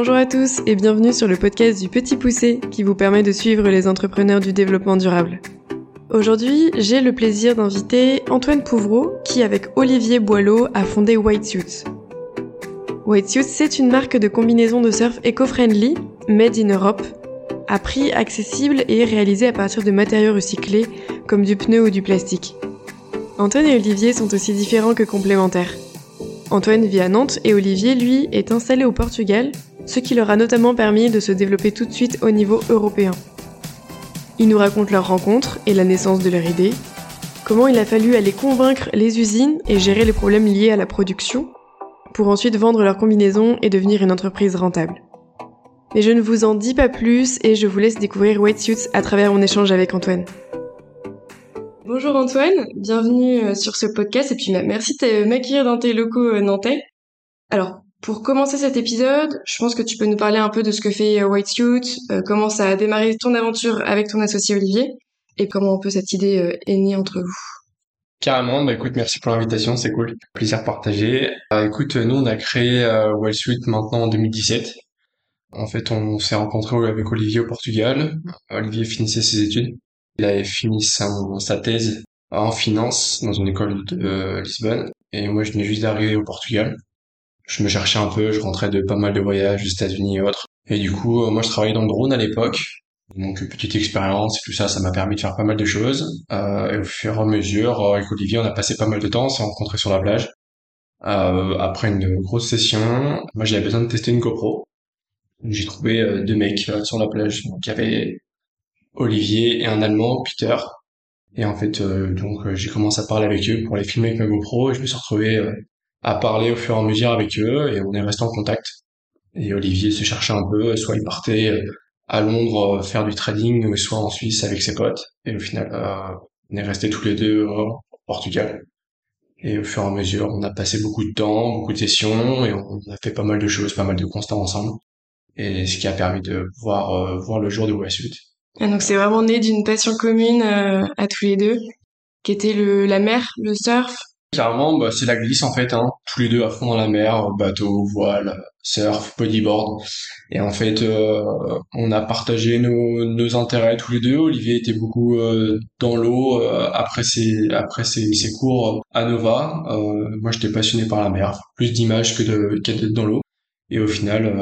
Bonjour à tous et bienvenue sur le podcast du Petit Poussé qui vous permet de suivre les entrepreneurs du développement durable. Aujourd'hui, j'ai le plaisir d'inviter Antoine Pouvreau qui, avec Olivier Boileau, a fondé White Suits. White Suits, c'est une marque de combinaison de surf éco-friendly, made in Europe, à prix accessible et réalisé à partir de matériaux recyclés comme du pneu ou du plastique. Antoine et Olivier sont aussi différents que complémentaires. Antoine vit à Nantes et Olivier, lui, est installé au Portugal, ce qui leur a notamment permis de se développer tout de suite au niveau européen. Ils nous racontent leur rencontre et la naissance de leur idée, comment il a fallu aller convaincre les usines et gérer les problèmes liés à la production, pour ensuite vendre leur combinaison et devenir une entreprise rentable. Mais je ne vous en dis pas plus et je vous laisse découvrir Suits à travers mon échange avec Antoine. Bonjour Antoine, bienvenue euh, sur ce podcast et puis bah, merci de m'accueillir dans tes locaux euh, nantais. Alors, pour commencer cet épisode, je pense que tu peux nous parler un peu de ce que fait euh, White Suit, comment ça a démarré ton aventure avec ton associé Olivier et comment un peu cette idée est née entre vous. Carrément, bah écoute, merci pour l'invitation, c'est cool, plaisir partagé. écoute, nous on a créé Suit maintenant en 2017. En fait, on s'est rencontré avec Olivier au Portugal. Olivier finissait ses études il avait fini sa thèse en finance dans une école de euh, Lisbonne et moi je venais juste d'arriver au Portugal. Je me cherchais un peu, je rentrais de pas mal de voyages aux États-Unis et autres. Et du coup, euh, moi je travaillais dans le drone à l'époque. Donc petite expérience et tout ça, ça m'a permis de faire pas mal de choses. Euh, et au fur et à mesure, euh, avec Olivier, on a passé pas mal de temps, on s'est rencontrés sur la plage. Après une grosse session, moi j'avais besoin de tester une GoPro. J'ai trouvé deux mecs sur la plage. Donc il avait Olivier et un Allemand, Peter. Et en fait, donc j'ai commencé à parler avec eux pour les filmer avec ma GoPro et je me suis retrouvé à parler au fur et à mesure avec eux et on est resté en contact. Et Olivier se cherchait un peu, soit il partait à Londres faire du trading, soit en Suisse avec ses potes. Et au final, on est restés tous les deux au Portugal. Et au fur et à mesure, on a passé beaucoup de temps, beaucoup de sessions, et on a fait pas mal de choses, pas mal de constats ensemble. Et ce qui a permis de voir, voir le jour de Westwood. Donc c'est vraiment né d'une passion commune euh, à tous les deux, qui était le, la mer, le surf. Carrément, bah, c'est la glisse en fait, hein. tous les deux à fond dans la mer, bateau, voile, surf, bodyboard. Et en fait, euh, on a partagé nos, nos intérêts tous les deux. Olivier était beaucoup euh, dans l'eau après ses après ses, ses, cours à Nova. moi, j'étais passionné par la mer, plus d'images que de qu'être dans l'eau. Et au final,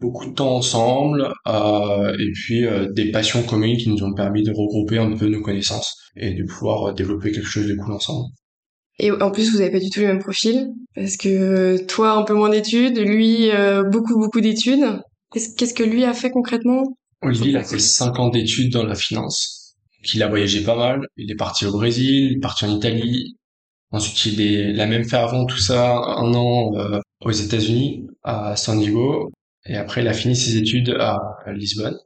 beaucoup de temps ensemble euh, et puis euh, des passions communes qui nous ont permis de regrouper un peu nos connaissances et de pouvoir euh, développer quelque chose de cool ensemble. Et en plus, vous avez pas du tout le même profil parce que toi un peu moins d'études, lui beaucoup beaucoup d'études. Qu'est-ce que lui a fait concrètement? Olivier, il a fait 5 ans d'études dans la finance. Il a voyagé pas mal. Il est parti au Brésil, il est parti en Italie. Ensuite, il est, il a même fait avant tout ça un an aux États-Unis, à San Diego. Et après, il a fini ses études à Lisbonne,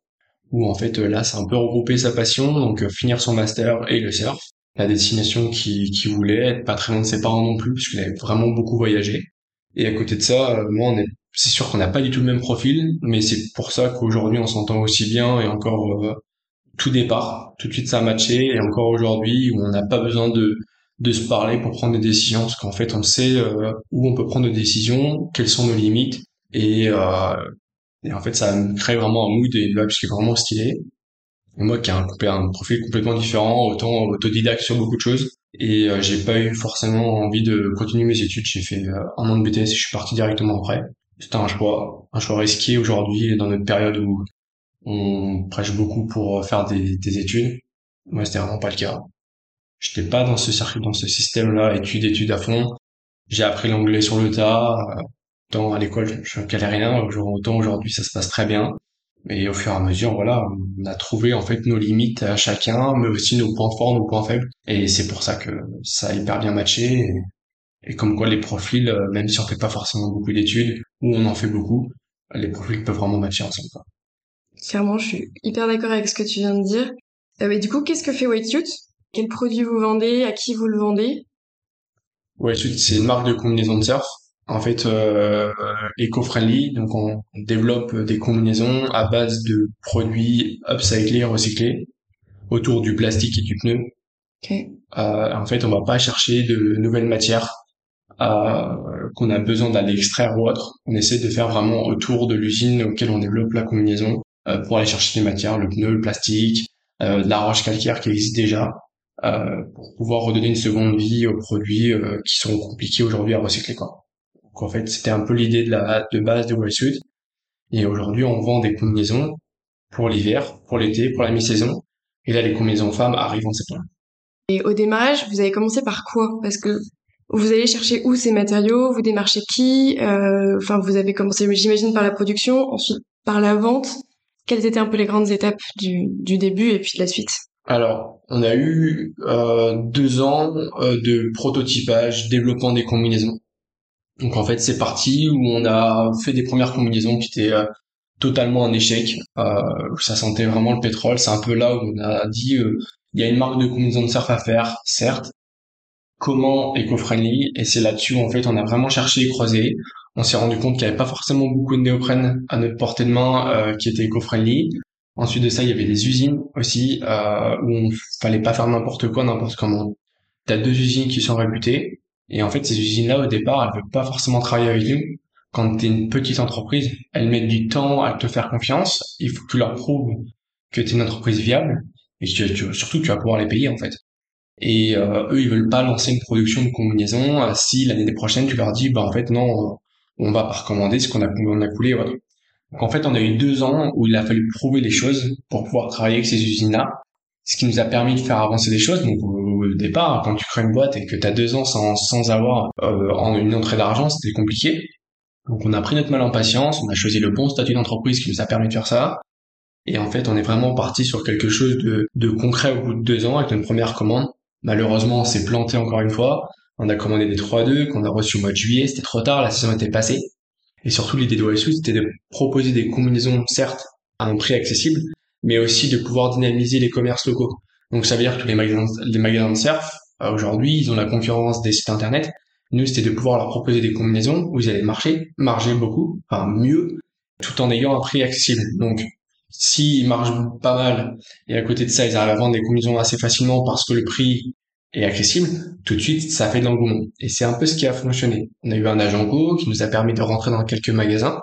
où en fait là, c'est un peu regroupé sa passion, donc euh, finir son master et le surf, la destination qu'il qui voulait, être pas très loin de ses parents non plus, puisqu'il avait vraiment beaucoup voyagé. Et à côté de ça, euh, moi, on est, c'est sûr qu'on n'a pas du tout le même profil, mais c'est pour ça qu'aujourd'hui on s'entend aussi bien et encore euh, tout départ, tout de suite ça a matché et encore aujourd'hui où on n'a pas besoin de de se parler pour prendre des décisions parce qu'en fait on sait où on peut prendre des décisions, quelles sont nos limites et, euh, et en fait, ça crée vraiment un mood et une vibe qui est vraiment stylé. Et moi qui ai un, profil complètement différent, autant autodidacte sur beaucoup de choses. Et euh, j'ai pas eu forcément envie de continuer mes études. J'ai fait euh, un an de BTS et je suis parti directement après. C'était un choix, un choix risqué aujourd'hui dans notre période où on prêche beaucoup pour faire des, des études. Moi, c'était vraiment pas le cas. J'étais pas dans ce circuit, dans ce système-là, études, études à fond. J'ai appris l'anglais sur le tas à l'école, je rien autant aujourd'hui ça se passe très bien. Mais au fur et à mesure, voilà, on a trouvé en fait nos limites à chacun, mais aussi nos points forts, nos points faibles. Et c'est pour ça que ça a hyper bien matché. Et, comme quoi les profils, euh, même si on fait pas forcément beaucoup d'études, ou on en fait beaucoup, les profils peuvent vraiment matcher ensemble. Clairement, je suis hyper d'accord avec ce que tu viens de dire. Euh, mais du coup, qu'est-ce que fait White Quel produit vous vendez? À qui vous le vendez? White c'est une marque de combinaison de surf en fait euh, éco-friendly. Donc on développe des combinaisons à base de produits upcyclés, recyclés autour du plastique et du pneu. Euh, en fait, on va pas chercher de nouvelles matières euh, qu'on a besoin d'aller extraire ou autre, on essaie de faire vraiment autour de l'usine auquel on développe la combinaison euh, pour aller chercher des matières, le pneu, le plastique, euh, de la roche calcaire qui existe déjà, euh, pour pouvoir redonner une seconde vie aux produits euh, qui sont compliqués aujourd'hui à recycler. Quoi. Donc en fait, c'était un peu l'idée de la de base de Wellsuit. Et aujourd'hui, on vend des combinaisons pour l'hiver, pour l'été, pour la mi-saison. Et là, les combinaisons femmes arrivent en septembre. Et au démarrage, vous avez commencé par quoi? Parce que vous allez chercher où ces matériaux? Vous démarchez qui? Euh, Enfin, vous avez commencé, j'imagine, par la production, ensuite par la vente. Quelles étaient un peu les grandes étapes du, du début et puis de la suite? Alors, on a eu euh, deux ans euh, de prototypage, développement des combinaisons. Donc en fait, c'est parti où on a fait des premières combinaisons qui étaient euh, totalement un échec. Euh, ça sentait vraiment le pétrole. C'est un peu là où on a dit euh, il y a une marque de combinaison de surf à faire, certes. Comment éco-friendly? Et c'est là-dessus en fait on a vraiment cherché et croisé. On s'est rendu compte qu'il n'y avait pas forcément beaucoup de néoprène à notre portée de main euh, qui était éco-friendly. Ensuite de ça, il y avait des usines aussi euh, où on fallait pas faire n'importe quoi, n'importe comment. T'as deux usines qui sont réputées et en fait ces usines-là au départ, elles veulent pas forcément travailler avec nous quand tu es une petite entreprise, elles mettent du temps à te faire confiance. Il faut que tu leur prouves que tu es une entreprise viable et surtout tu vas pouvoir les payer en fait. Et euh, eux, ils veulent pas lancer une production de combinaison euh, si l'année prochaine tu leur dis bah en fait non, on va pas recommander ce qu'on a coulé. Donc en fait, on a eu deux ans où il a fallu prouver les choses pour pouvoir travailler avec ces usines-là, ce qui nous a permis de faire avancer les choses. Départ, quand tu crées une boîte et que tu as deux ans sans, sans avoir euh, une entrée d'argent, c'était compliqué. Donc on a pris notre mal en patience, on a choisi le bon statut d'entreprise qui nous a permis de faire ça. Et en fait, on est vraiment parti sur quelque chose de, de concret au bout de deux ans avec notre première commande. Malheureusement, on s'est planté encore une fois. On a commandé des 3-2 qu'on a reçus au mois de juillet. C'était trop tard, la saison était passée. Et surtout, l'idée de OSU, c'était de proposer des combinaisons, certes, à un prix accessible, mais aussi de pouvoir dynamiser les commerces locaux. Donc ça veut dire que les magasins, les magasins de surf, euh, aujourd'hui, ils ont la concurrence des sites internet, nous, c'était de pouvoir leur proposer des combinaisons où ils allaient marcher, marger beaucoup, enfin mieux, tout en ayant un prix accessible. Donc, s'ils marchent pas mal et à côté de ça, ils arrivent à vendre des combinaisons assez facilement parce que le prix est accessible, tout de suite, ça fait de l'engouement. Et c'est un peu ce qui a fonctionné. On a eu un agent co qui nous a permis de rentrer dans quelques magasins.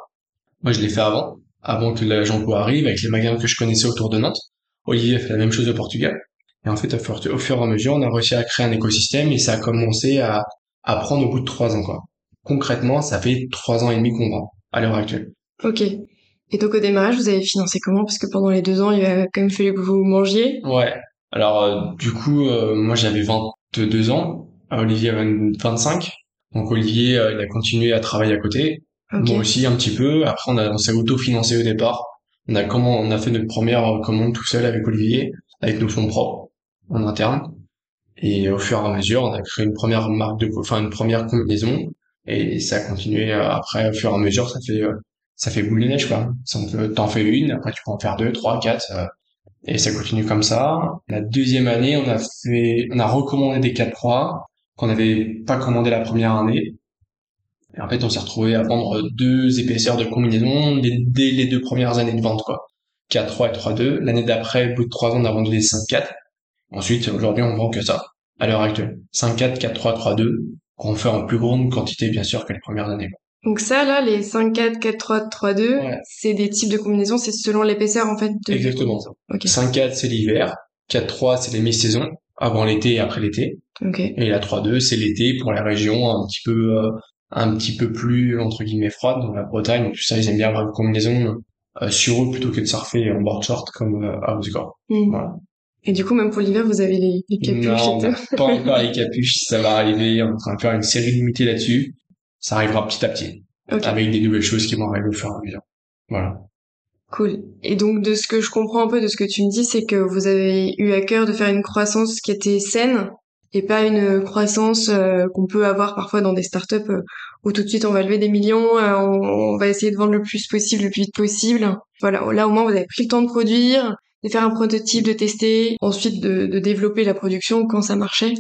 Moi, je l'ai fait avant, avant que l'agent co arrive, avec les magasins que je connaissais autour de Nantes. Olivier fait la même chose au Portugal. Et en fait, au fur et à mesure, on a réussi à créer un écosystème et ça a commencé à, à prendre au bout de trois ans, quoi. Concrètement, ça fait trois ans et demi qu'on vend, à l'heure actuelle. Ok. Et donc au démarrage, vous avez financé comment? Parce que pendant les deux ans, il a quand même fallu que vous mangiez. Ouais. Alors euh, du coup, euh, moi j'avais 22 ans, Olivier avait 25. Donc Olivier, euh, il a continué à travailler à côté. Moi aussi un petit peu. Après, on, a, on s'est auto-financé au départ. On a comment, on a fait notre première commande tout seul avec Olivier, avec nos fonds propres en interne. Et au fur et à mesure, on a créé une première marque de, enfin une première combinaison, et ça a continué euh, après au fur et à mesure, ça fait euh, ça fait boule de neige quoi. T'en fais une, après tu peux en faire deux, trois, quatre, euh, et ça continue comme ça. La deuxième année, on a fait, on a recommandé des 4-3 qu'on n'avait pas commandé la première année. Et en fait, on s'est retrouvé à vendre deux épaisseurs de combinaison dès, les deux premières années de vente quoi. 4-3 et 3-2. L'année d'après, au bout de trois ans, on a vendu des 5-4. Ensuite, aujourd'hui, on vend que ça à l'heure actuelle. 5-4, 4-3, 3-2, qu'on fait en plus grande quantité, bien sûr, que les premières années. Donc ça, là, les 5-4, 4-3, 3-2, c'est des types de combinaisons, c'est selon l'épaisseur, en fait, de Exactement. 5-4, c'est l'hiver. 4-3, c'est les mi-saisons, avant l'été et après l'été. Okay. Et la 3-2, c'est l'été pour les régions un petit peu, euh, un petit peu plus, entre guillemets, froides, dans la Bretagne, tout ça, ils aiment bien avoir une combinaison euh, sur eux plutôt que de surfer en board short comme euh, à Osgore. Mm. Voilà. Et du coup, même pour l'hiver, vous avez les, les capuches Non, pas encore les capuches. Ça va arriver. On est en train de faire une série limitée là-dessus. Ça arrivera petit à petit. Avec des nouvelles choses qui vont arriver au fur et à mesure. Voilà. Cool. Et donc, de ce que je comprends un peu de ce que tu me dis, c'est que vous avez eu à cœur de faire une croissance qui était saine et pas une croissance euh, qu'on peut avoir parfois dans des startups euh, où tout de suite on va lever des millions, euh, on, on, va essayer de vendre le plus possible, le plus vite possible. Voilà. Là, au moins, vous avez pris le temps de produire, de faire un prototype, de tester, ensuite de, de développer la production quand ça marchait.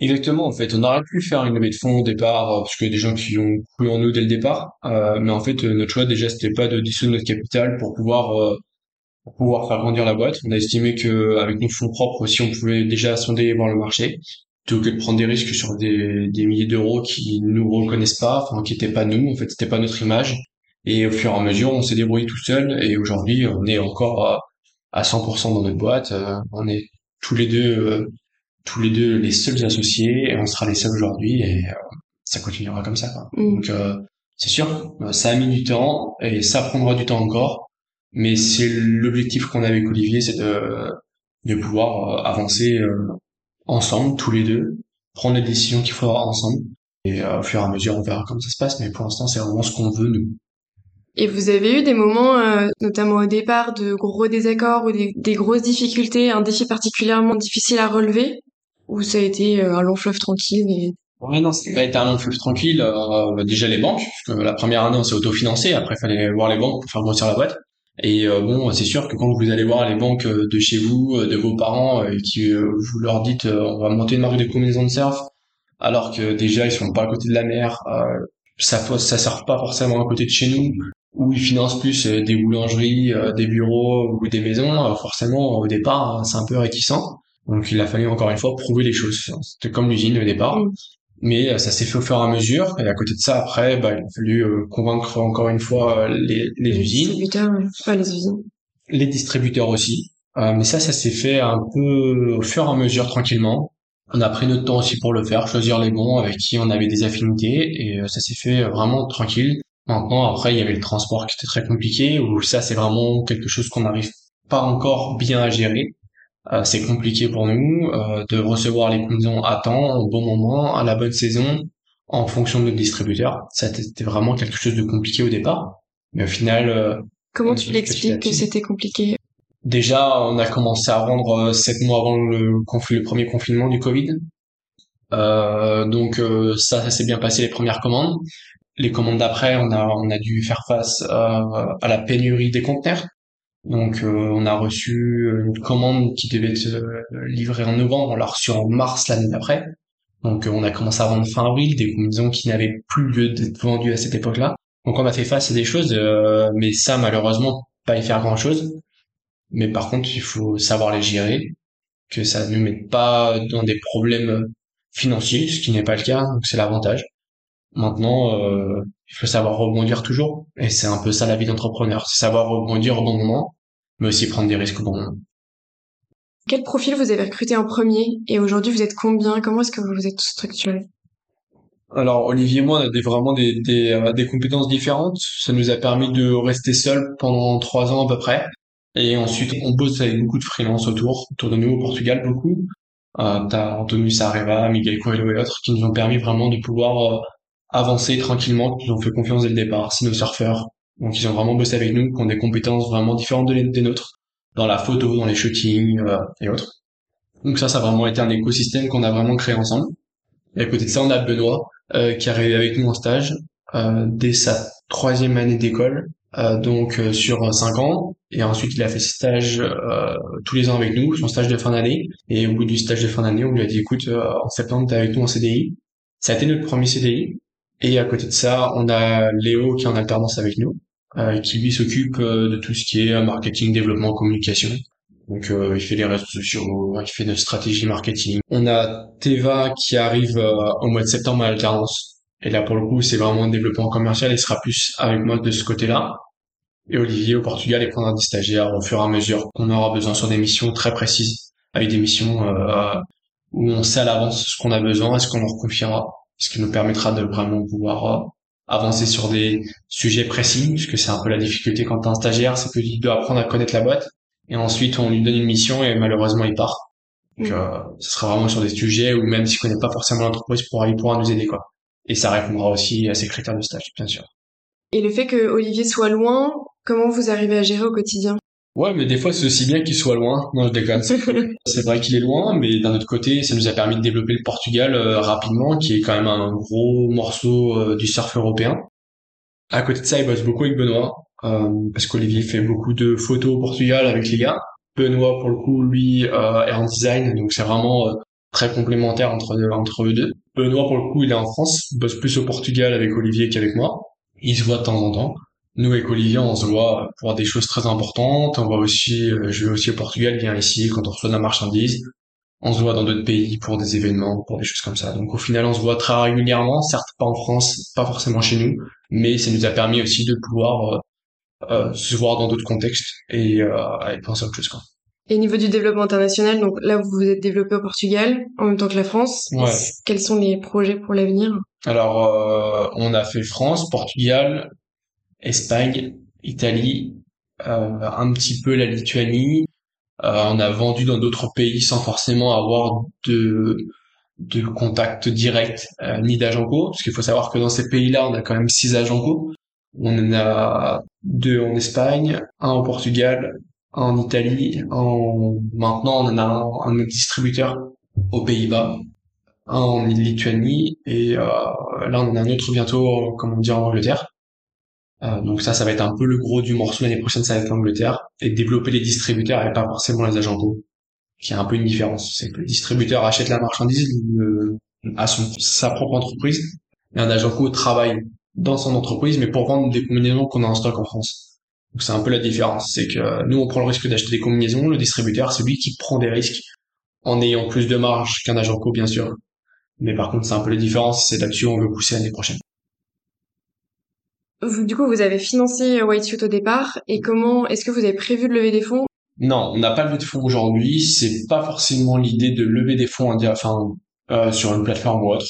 Exactement, en fait, on aurait pu faire une levée de fonds au départ, euh, parce que des gens qui ont cru en nous dès le départ, euh, mais en fait, euh, notre choix déjà, c'était pas de dissoudre notre capital pour pouvoir euh, pour pouvoir faire grandir la boîte. On a estimé que avec nos fonds propres aussi, on pouvait déjà sonder et voir le marché. plutôt que de prendre des risques sur des, des milliers d'euros qui nous reconnaissent pas, enfin qui étaient pas nous, en fait c'était pas notre image. Et au fur et à mesure, on s'est débrouillé tout seul. Et aujourd'hui, on est encore à 100% dans notre boîte. on est tous les deux, tous les deux les seuls associés, et on sera les seuls aujourd'hui. Et ça continuera comme ça. Quoi. Mm. Donc c'est sûr, ça a mis du temps et ça prendra du temps encore. Mais c'est l'objectif qu'on a avec Olivier, c'est de de pouvoir avancer ensemble, tous les deux, prendre les décisions qu'il faudra ensemble. Et euh, au fur et à mesure, on verra comment ça se passe. Mais pour l'instant, c'est vraiment ce qu'on veut, nous. Et vous avez eu des moments, euh, notamment au départ, de gros désaccords ou des, grosses difficultés, un défi particulièrement difficile à relever? Ou ça a été euh, un long fleuve tranquille et... Ouais, non, ça a été un long fleuve tranquille. Bah, déjà les banques, que la première année, on s'est autofinancé. Après, il fallait voir les banques pour faire grossir la boîte. Et euh, bon, c'est sûr que quand vous allez voir les banques euh, de chez vous, euh, de vos parents, et qui vous leur dites on va monter une marque de combinaison de surf, alors que déjà ils sont pas à côté de la mer, ça ça sert pas forcément à côté de chez nous, où ils financent plus des boulangeries, des bureaux ou des maisons, forcément au départ c'est un peu réticent. Donc il a fallu encore une fois prouver les choses. C'était comme l'usine au départ. Mm mais euh, ça s'est fait au fur et à mesure. Et à côté de ça, après, bah, il a fallu euh, convaincre encore une fois euh, les, les, les usines. Distributeurs, pas les usines. Les distributeurs aussi. mais ça, ça s'est fait un peu au fur et à mesure, tranquillement. On a pris notre temps aussi pour le faire, choisir les bons avec qui on avait des affinités, et ça s'est fait vraiment tranquille. Maintenant, après, il y avait le transport qui était très compliqué, où ça, c'est vraiment quelque chose qu'on n'arrive pas encore bien à gérer. Euh, c'est compliqué pour nous euh, de recevoir les combinaisons à temps, au bon moment, à la bonne saison, en fonction de notre distributeur. C'était vraiment quelque chose de compliqué au départ, mais au final. Euh, Comment tu l'expliques que c'était compliqué? Déjà, on a commencé à vendre sept mois avant le, le premier confinement du Covid. Euh, donc ça, ça s'est bien passé les premières commandes. Les commandes d'après, on a dû faire face à la pénurie des conteneurs. Donc euh, on a reçu une commande qui devait être euh, livrée en novembre, on l'a reçue en mars l'année d'après. Donc euh, on a commencé à vendre fin avril des combinaisons qui n'avaient plus lieu d'être vendues à cette époque-là. Donc on a fait face à des choses, mais ça malheureusement pas y faire grand-chose. Mais par contre il faut savoir les gérer, que ça ne mette pas dans des problèmes financiers, ce qui n'est pas le cas, donc c'est l'avantage. Maintenant, il faut savoir rebondir toujours, et c'est un peu ça la vie d'entrepreneur, c'est savoir rebondir au bon moment, mais aussi prendre des risques au bon moment. Quel profil vous avez recruté en premier et aujourd'hui vous êtes combien? Comment est-ce que vous vous êtes structuré? Alors Olivier et moi on a des, vraiment des, des, euh, des, compétences différentes. Ça nous a permis de rester seuls pendant trois ans à peu près. Et ensuite on bosse avec beaucoup de freelance autour, autour de nous au Portugal beaucoup. Euh, T'as Antonio Sareva, Miguel Coelho et autres qui nous ont permis vraiment de pouvoir euh, avancer tranquillement, qui nous ont fait confiance dès le départ. C'est nos surfeurs. Donc ils ont vraiment bossé avec nous, qui ont des compétences vraiment différentes des nôtres dans la photo, dans les shootings euh, et autres. Donc ça, ça a vraiment été un écosystème qu'on a vraiment créé ensemble. Et à côté de ça, on a Benoît euh, qui est arrivé avec nous en stage euh, dès sa troisième année d'école, euh, donc euh, sur cinq ans. Et ensuite, il a fait stage tous les ans avec nous, son stage de fin d'année. Et au bout du stage de fin d'année, on lui a dit, écoute, en septembre, t'es avec nous en CDI. Ça a été notre premier CDI. Et à côté de ça, on a Léo qui est en alternance avec nous. Euh, qui lui s'occupe euh, de tout ce qui est marketing, développement, communication. Donc euh, il fait les réseaux sociaux, il fait de stratégie marketing. On a Teva qui arrive au mois de septembre à l'alternance. Et là pour le coup c'est vraiment un développement commercial, il sera plus avec moi de ce côté-là. Et Olivier au Portugal il prendra des stagiaires au fur et à mesure qu'on aura besoin sur des missions très précises, avec des missions où on sait à l'avance ce qu'on a besoin et ce qu'on leur confiera, ce qui nous permettra de vraiment pouvoir avancer sur des sujets précis, puisque c'est un peu la difficulté quand t'es un stagiaire, c'est qu'il doit apprendre à connaître la boîte, et ensuite on lui donne une mission et malheureusement il part. Donc, mm. euh, ce sera vraiment sur des sujets où même s'il connaît pas forcément l'entreprise, il pourra, il pourra nous aider, quoi. Et ça répondra aussi à ses critères de stage, bien sûr. Et le fait que Olivier soit loin, comment vous arrivez à gérer au quotidien? Ouais, mais des fois, c'est aussi bien qu'il soit loin. Non, je déconne. c'est vrai qu'il est loin, mais d'un autre côté, ça nous a permis de développer le Portugal euh, rapidement, qui est quand même un gros morceau euh, du surf européen. À côté de ça, il bosse beaucoup avec Benoît, euh, parce qu'Olivier fait beaucoup de photos au Portugal avec les gars. Benoît, pour le coup, lui, est en design, donc c'est vraiment très complémentaire entre, entre eux deux. Benoît, pour le coup, il est en France, il bosse plus au Portugal avec Olivier qu'avec moi. Il se voit de temps en temps nous avec Olivier on se voit pour des choses très importantes on va aussi euh, je vais aussi au Portugal vient ici quand on reçoit de la marchandise On se voit dans d'autres pays pour des événements, pour des choses comme ça. Donc au final, on se voit très régulièrement, certes pas en France, pas forcément chez nous, mais ça nous a permis aussi de pouvoir euh, euh, se voir dans d'autres contextes et, euh, et penser à autre chose. Quoi. Et au niveau du développement international, donc là vous vous êtes développé au Portugal en même temps que la France. Ouais. Quels sont les projets pour l'avenir? Alors euh, on a fait France, Portugal, Espagne, Italie, euh, un petit peu la Lituanie. Euh, on a vendu dans d'autres pays sans forcément avoir de de contact direct euh, ni d'agent co, parce qu'il faut savoir que dans ces pays-là, on a quand même six agents co. On en a deux en Espagne, un au Portugal, un en Italie, en maintenant on en a un, un distributeur aux Pays-Bas, un en Lituanie et euh, là on en a un autre bientôt, comme on dit en Angleterre. Euh, donc ça, ça va être un peu le gros du morceau l'année prochaine, ça va être l'Angleterre et développer les distributeurs et pas forcément les agents co qui a un peu une différence. C'est que le distributeur achète la marchandise euh, à son, sa propre entreprise, et un agent co travaille dans son entreprise, mais pour vendre des combinaisons qu'on a en stock en France. Donc c'est un peu la différence. C'est que nous, on prend le risque d'acheter des combinaisons, le distributeur, c'est lui qui prend des risques en ayant plus de marge qu'un agent co, bien sûr. Mais par contre, c'est un peu la différence, c'est là-dessus on veut pousser l'année prochaine. Vous, du coup, vous avez financé White au départ, et comment, est-ce que vous avez prévu de lever des fonds? Non, on n'a pas levé de fonds aujourd'hui. C'est pas forcément l'idée de lever des fonds, enfin, euh, sur une plateforme ou autre.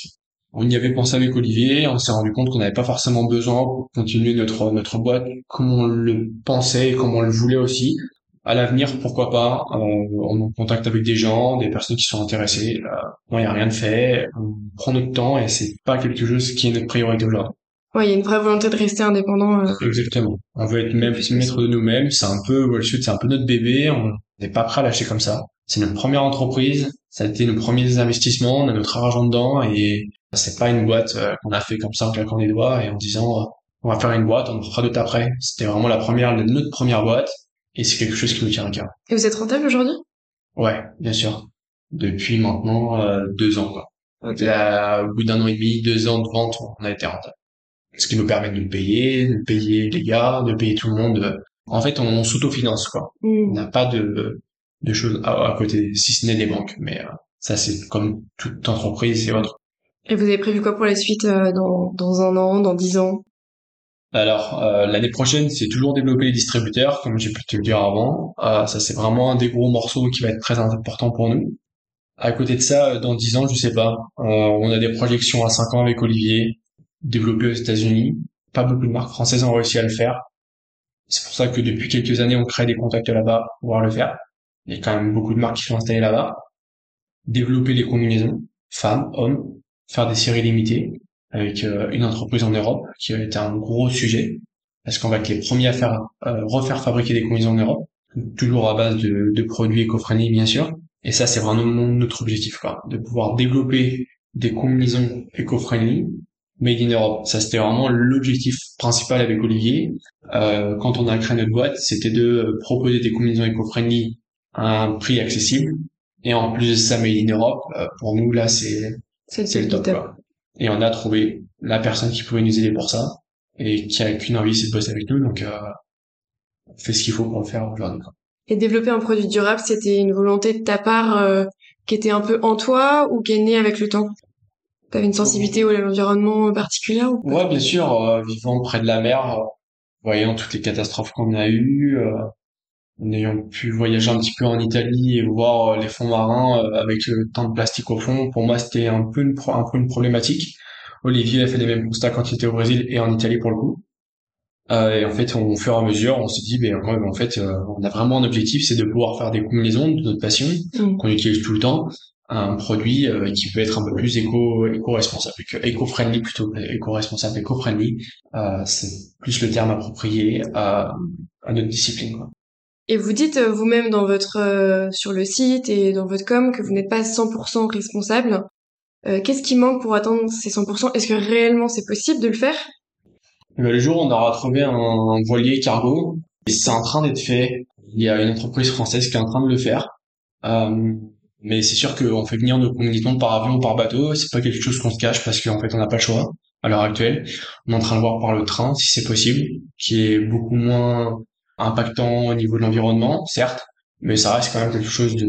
On y avait pensé avec Olivier. On s'est rendu compte qu'on n'avait pas forcément besoin pour continuer notre notre boîte comme on le pensait et comme on le voulait aussi. À l'avenir, pourquoi pas euh, On en contact avec des gens, des personnes qui sont intéressées. Euh, il n'y a rien de fait. On prend notre temps et c'est pas quelque chose qui est notre priorité aujourd'hui. Ouais, il y a une vraie volonté de rester indépendant. Euh... Exactement. On veut être même maître de nous-mêmes. C'est un peu Wall Street, c'est un peu notre bébé. On n'est pas prêt à lâcher comme ça. C'est notre première entreprise. Ça a été nos premiers investissements. On a notre argent dedans et c'est pas une boîte euh, qu'on a fait comme ça en claquant les doigts et en disant euh, on va faire une boîte, on fera d'autres après. C'était vraiment la première, notre première boîte et c'est quelque chose qui nous tient à cœur. Et vous êtes rentable aujourd'hui? Ouais, bien sûr. Depuis maintenant euh, deux ans quoi. Okay. Là, au bout d'un an et demi, deux ans de vente, on a été rentable ce qui nous permet de nous payer, de payer les gars, de payer tout le monde. En fait, on, on s'autofinance, quoi. Mm. On n'a pas de, de choses à, à, côté, si ce n'est des banques. Mais euh, ça, c'est comme toute entreprise et autres. Et vous avez prévu quoi pour la suite euh, dans, dans un an, dans dix ans? Alors euh, l'année prochaine, c'est toujours développer les distributeurs, comme j'ai pu te le dire avant. Euh, ça c'est vraiment un des gros morceaux qui va être très important pour nous. À côté de ça, dans dix ans, je sais pas. on a des projections à cinq ans avec Olivier développé aux États-Unis. Pas beaucoup de marques françaises ont réussi à le faire. C'est pour ça que depuis quelques années, on crée des contacts là-bas pour pouvoir le faire. Il y a quand même beaucoup de marques qui sont installées là-bas. Développer les combinaisons, femmes, hommes, faire des séries limitées avec euh, une entreprise en Europe qui a été un gros sujet parce qu'on va être les premiers à faire euh, refaire fabriquer des combinaisons en Europe, toujours à base de, de produits éco bien sûr. Et ça, c'est vraiment notre objectif, quoi, de pouvoir développer des combinaisons éco-friendly Made in Europe. Ça, c'était vraiment l'objectif principal avec Olivier. Euh, quand on a créé notre boîte, c'était de proposer des combinaisons éco-friendly à un prix accessible. Et en plus de ça, Made in Europe, euh, pour nous, là, c'est, c'est le top. Quoi. Et on a trouvé la personne qui pouvait nous aider pour ça et qui a qu'une envie, c'est de bosser avec nous. Donc, euh, on fait ce qu'il faut pour le faire aujourd'hui. Et développer un produit durable, c'était une volonté de ta part euh, qui était un peu en toi ou qui est née avec le temps? T'avais une sensibilité à l'environnement particulière ou Ouais, bien sûr. Euh, vivant près de la mer, euh, voyant toutes les catastrophes qu'on a eues, euh, en ayant pu voyager un petit peu en Italie et voir les fonds marins avec tant de plastique au fond, pour moi c'était un peu une, un peu une problématique. Olivier a fait les mêmes constats quand il était au Brésil et en Italie pour le coup. Euh, et en fait, au fur et à mesure, on s'est dit, ben, en fait, on a vraiment un objectif, c'est de pouvoir faire des combinaisons de notre passion mmh. qu'on utilise tout le temps un produit euh, qui peut être un peu plus éco éco-responsable, éco-friendly plutôt, éco-responsable, éco-friendly, euh, c'est plus le terme approprié à, à notre discipline. Quoi. Et vous dites euh, vous-même dans votre euh, sur le site et dans votre com que vous n'êtes pas 100% responsable. Euh, Qu'est-ce qui manque pour atteindre ces 100% Est-ce que réellement c'est possible de le faire? Le jour où on aura trouvé un, un voilier cargo, c'est en train d'être fait. Il y a une entreprise française qui est en train de le faire. Euh, mais c'est sûr qu'on fait venir nos combinaisons par avion ou par bateau, c'est pas quelque chose qu'on se cache parce qu'en fait on n'a pas le choix à l'heure actuelle. On est en train de voir par le train si c'est possible, qui est beaucoup moins impactant au niveau de l'environnement, certes, mais ça reste quand même quelque chose de,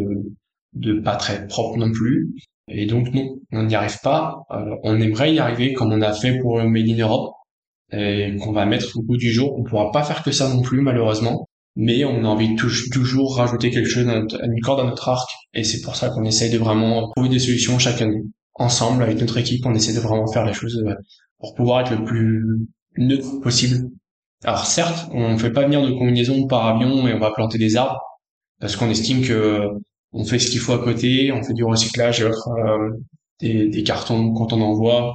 de pas très propre non plus. Et donc non, on n'y arrive pas. Euh, on aimerait y arriver comme on a fait pour Made in Europe et qu'on va mettre au bout du jour. On pourra pas faire que ça non plus malheureusement, mais on a envie de toujours rajouter quelque chose à, une corde à notre arc et c'est pour ça qu'on essaye de vraiment trouver des solutions année. Ensemble avec notre équipe, on essaie de vraiment faire les choses euh, pour pouvoir être le plus neutre possible. Alors certes, on ne fait pas venir de combinaisons par avion et on va planter des arbres parce qu'on estime que on fait ce qu'il faut à côté, on fait du recyclage et autres, euh, des, des, cartons quand on envoie,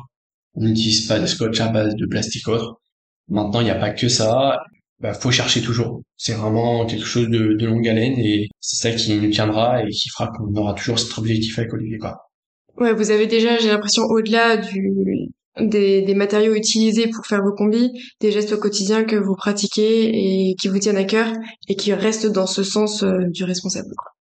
on n'utilise pas de scotch à base de plastique autre. Maintenant, il n'y a pas que ça. Bah, faut chercher toujours. C'est vraiment quelque chose de, longue haleine et c'est ça qui nous tiendra et qui fera qu'on aura toujours cet objectif avec Olivier. Quoi. Ouais, vous avez déjà, j'ai l'impression, au-delà des, matériaux utilisés pour faire vos combis, des gestes au quotidien que vous pratiquez et qui vous tiennent à cœur et qui restent dans ce sens euh, du responsable. Quoi.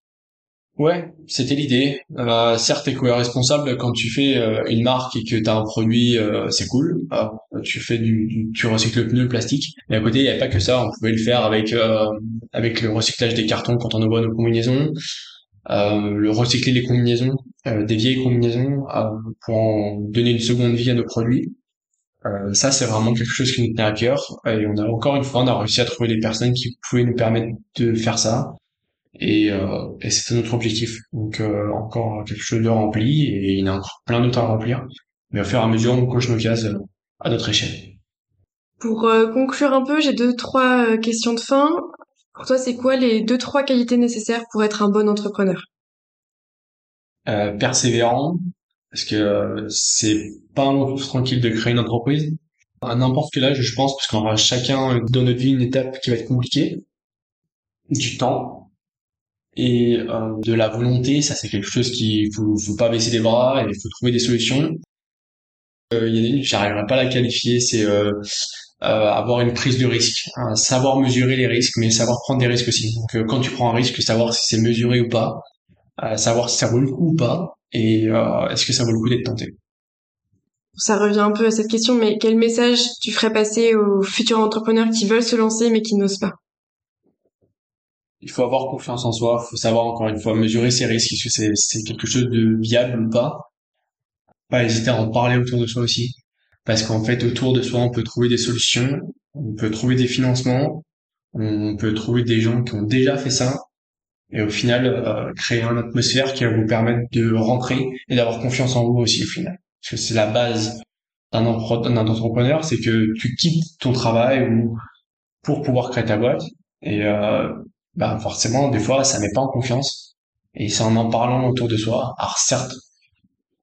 Ouais, c'était l'idée. Euh, certes, t'es co-responsable quand tu fais euh, une marque et que t'as un produit, euh, c'est cool. Euh, tu fais du, du, tu recycles le pneu, plastique. Mais à côté, il n'y avait pas que ça. On pouvait le faire avec avec le recyclage des cartons quand on envoie nos combinaisons, le recycler les combinaisons, des vieilles combinaisons pour en donner une seconde vie à nos produits. ça, c'est vraiment quelque chose qui nous tenait à cœur. Et on a encore une fois, on a réussi à trouver des personnes qui pouvaient nous permettre de faire ça et, euh, et c'était notre objectif. Donc euh, encore quelque chose de rempli et il y en a encore plein d'autres à remplir. Mais au fur et à mesure, on coche nos cases à notre échelle. Pour euh, conclure un peu, j'ai deux trois euh, questions de fin. Pour toi, c'est quoi les deux trois qualités nécessaires pour être un bon entrepreneur? Euh, Persévérant, parce que c'est pas un long tranquille de créer une entreprise. À n'importe quel âge, je pense, parce qu'on aura chacun dans notre vie une étape qui va être compliquée. Du temps, et euh, de la volonté, ça c'est quelque chose qui faut, faut pas baisser les bras et il faut trouver des solutions. Euh, il y a j'arriverai pas à la qualifier, c'est euh, euh, avoir une prise de risque, hein, savoir mesurer les risques, mais savoir prendre des risques aussi. Donc euh, quand tu prends un risque, savoir si c'est mesuré ou pas, savoir si ça vaut le coup ou pas, et est-ce que ça vaut le coup d'être tenté. Ça revient un peu à cette question, mais quel message tu ferais passer aux futurs entrepreneurs qui veulent se lancer mais qui n'osent pas? Il faut avoir confiance en soi, il faut savoir encore une fois mesurer ses risques, est-ce que c'est quelque chose de viable ou pas. Pas hésiter à en parler autour de soi aussi, parce qu'en fait autour de soi on peut trouver des solutions, on peut trouver des financements, on peut trouver des gens qui ont déjà fait ça, et au final euh, créer une atmosphère qui va vous permettre de rentrer et d'avoir confiance en vous aussi au final. Parce que c'est la base d'un entrepreneur, c'est que tu quittes ton travail ou pour pouvoir créer ta boîte. Et euh, bah forcément des fois ça met pas en confiance et c'est en en parlant autour de soi alors certes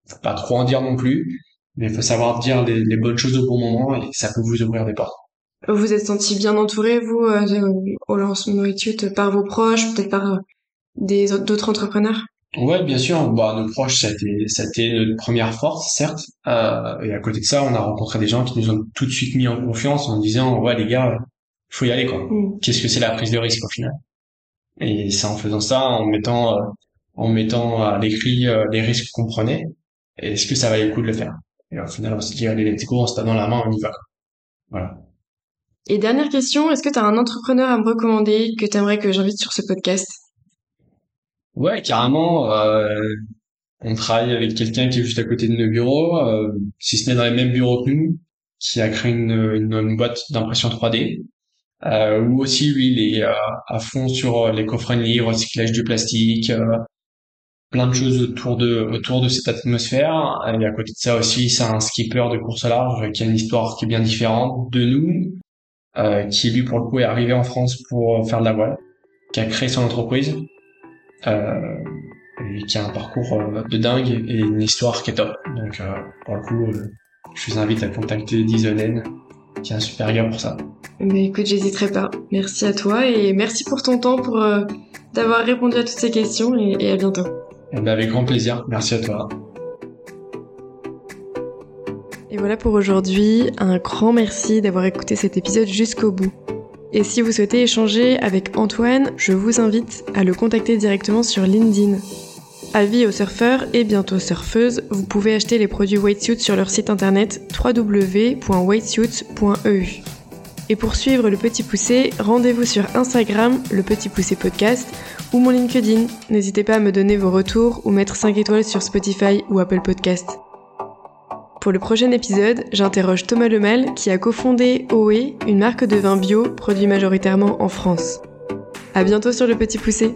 faut pas trop en dire non plus mais il faut savoir dire les, bonnes choses au bon moment et ça peut vous ouvrir des portes vous vous êtes senti bien entouré vous euh, au lancement d'études par vos proches peut-être par euh, des d'autres entrepreneurs? Ouais, bien sûr. Bah, nos proches, ça a été, ça a été notre première force, certes. Euh, et à côté de ça, on a rencontré des gens qui nous ont tout de suite mis en confiance en disant, ouais, les gars, faut y aller, quoi. Mm. Qu'est-ce que c'est la prise de risque, au final? Et c'est en faisant ça, en mettant, euh, en mettant à l'écrit euh, les risques qu'on prenait, est-ce que ça valait le coup de le faire? Et au final, on se dit, allez, let's go, on se tape dans la main, on y va. Voilà. Et dernière question, est-ce que tu as un entrepreneur à me recommander que tu aimerais que j'invite sur ce podcast? Ouais, carrément. Euh, on travaille avec quelqu'un qui est juste à côté de nos bureaux, si ce n'est dans les mêmes bureaux que nous, qui a créé une, une, une boîte d'impression 3D euh, où aussi lui il est euh, à fond sur euh, l'éco-friendly, recyclage du plastique, euh, plein de choses autour de autour de cette atmosphère. Et à côté de ça aussi, c'est un skipper de course large qui a une histoire qui est bien différente de nous, euh, qui lui pour le coup est arrivé en France pour faire de la voile, qui a créé son entreprise. Euh, et qui a un parcours de dingue et une histoire qui est top. Donc pour le coup, je vous invite à contacter Dizonen qui est un super gars pour ça. Mais écoute, j'hésiterai pas. Merci à toi et merci pour ton temps, pour euh, d'avoir répondu à toutes ces questions et, à bientôt. Eh ben, avec grand plaisir. Merci à toi. Et voilà pour aujourd'hui. Un grand merci d'avoir écouté cet épisode jusqu'au bout. Et si vous souhaitez échanger avec Antoine, je vous invite à le contacter directement sur LinkedIn. Avis aux surfeurs et bientôt surfeuses, vous pouvez acheter les produits Whitesuit sur leur site internet www.whitesuit.eu. Et pour suivre Le Petit Poussé, rendez-vous sur Instagram, Le Petit Poussé Podcast, ou mon LinkedIn. N'hésitez pas à me donner vos retours ou mettre 5 étoiles sur Spotify ou Apple Podcast. Pour le prochain épisode, j'interroge Thomas Lemal qui a cofondé OE, une marque de vin bio produit majoritairement en France. À bientôt sur Le Petit Poussé.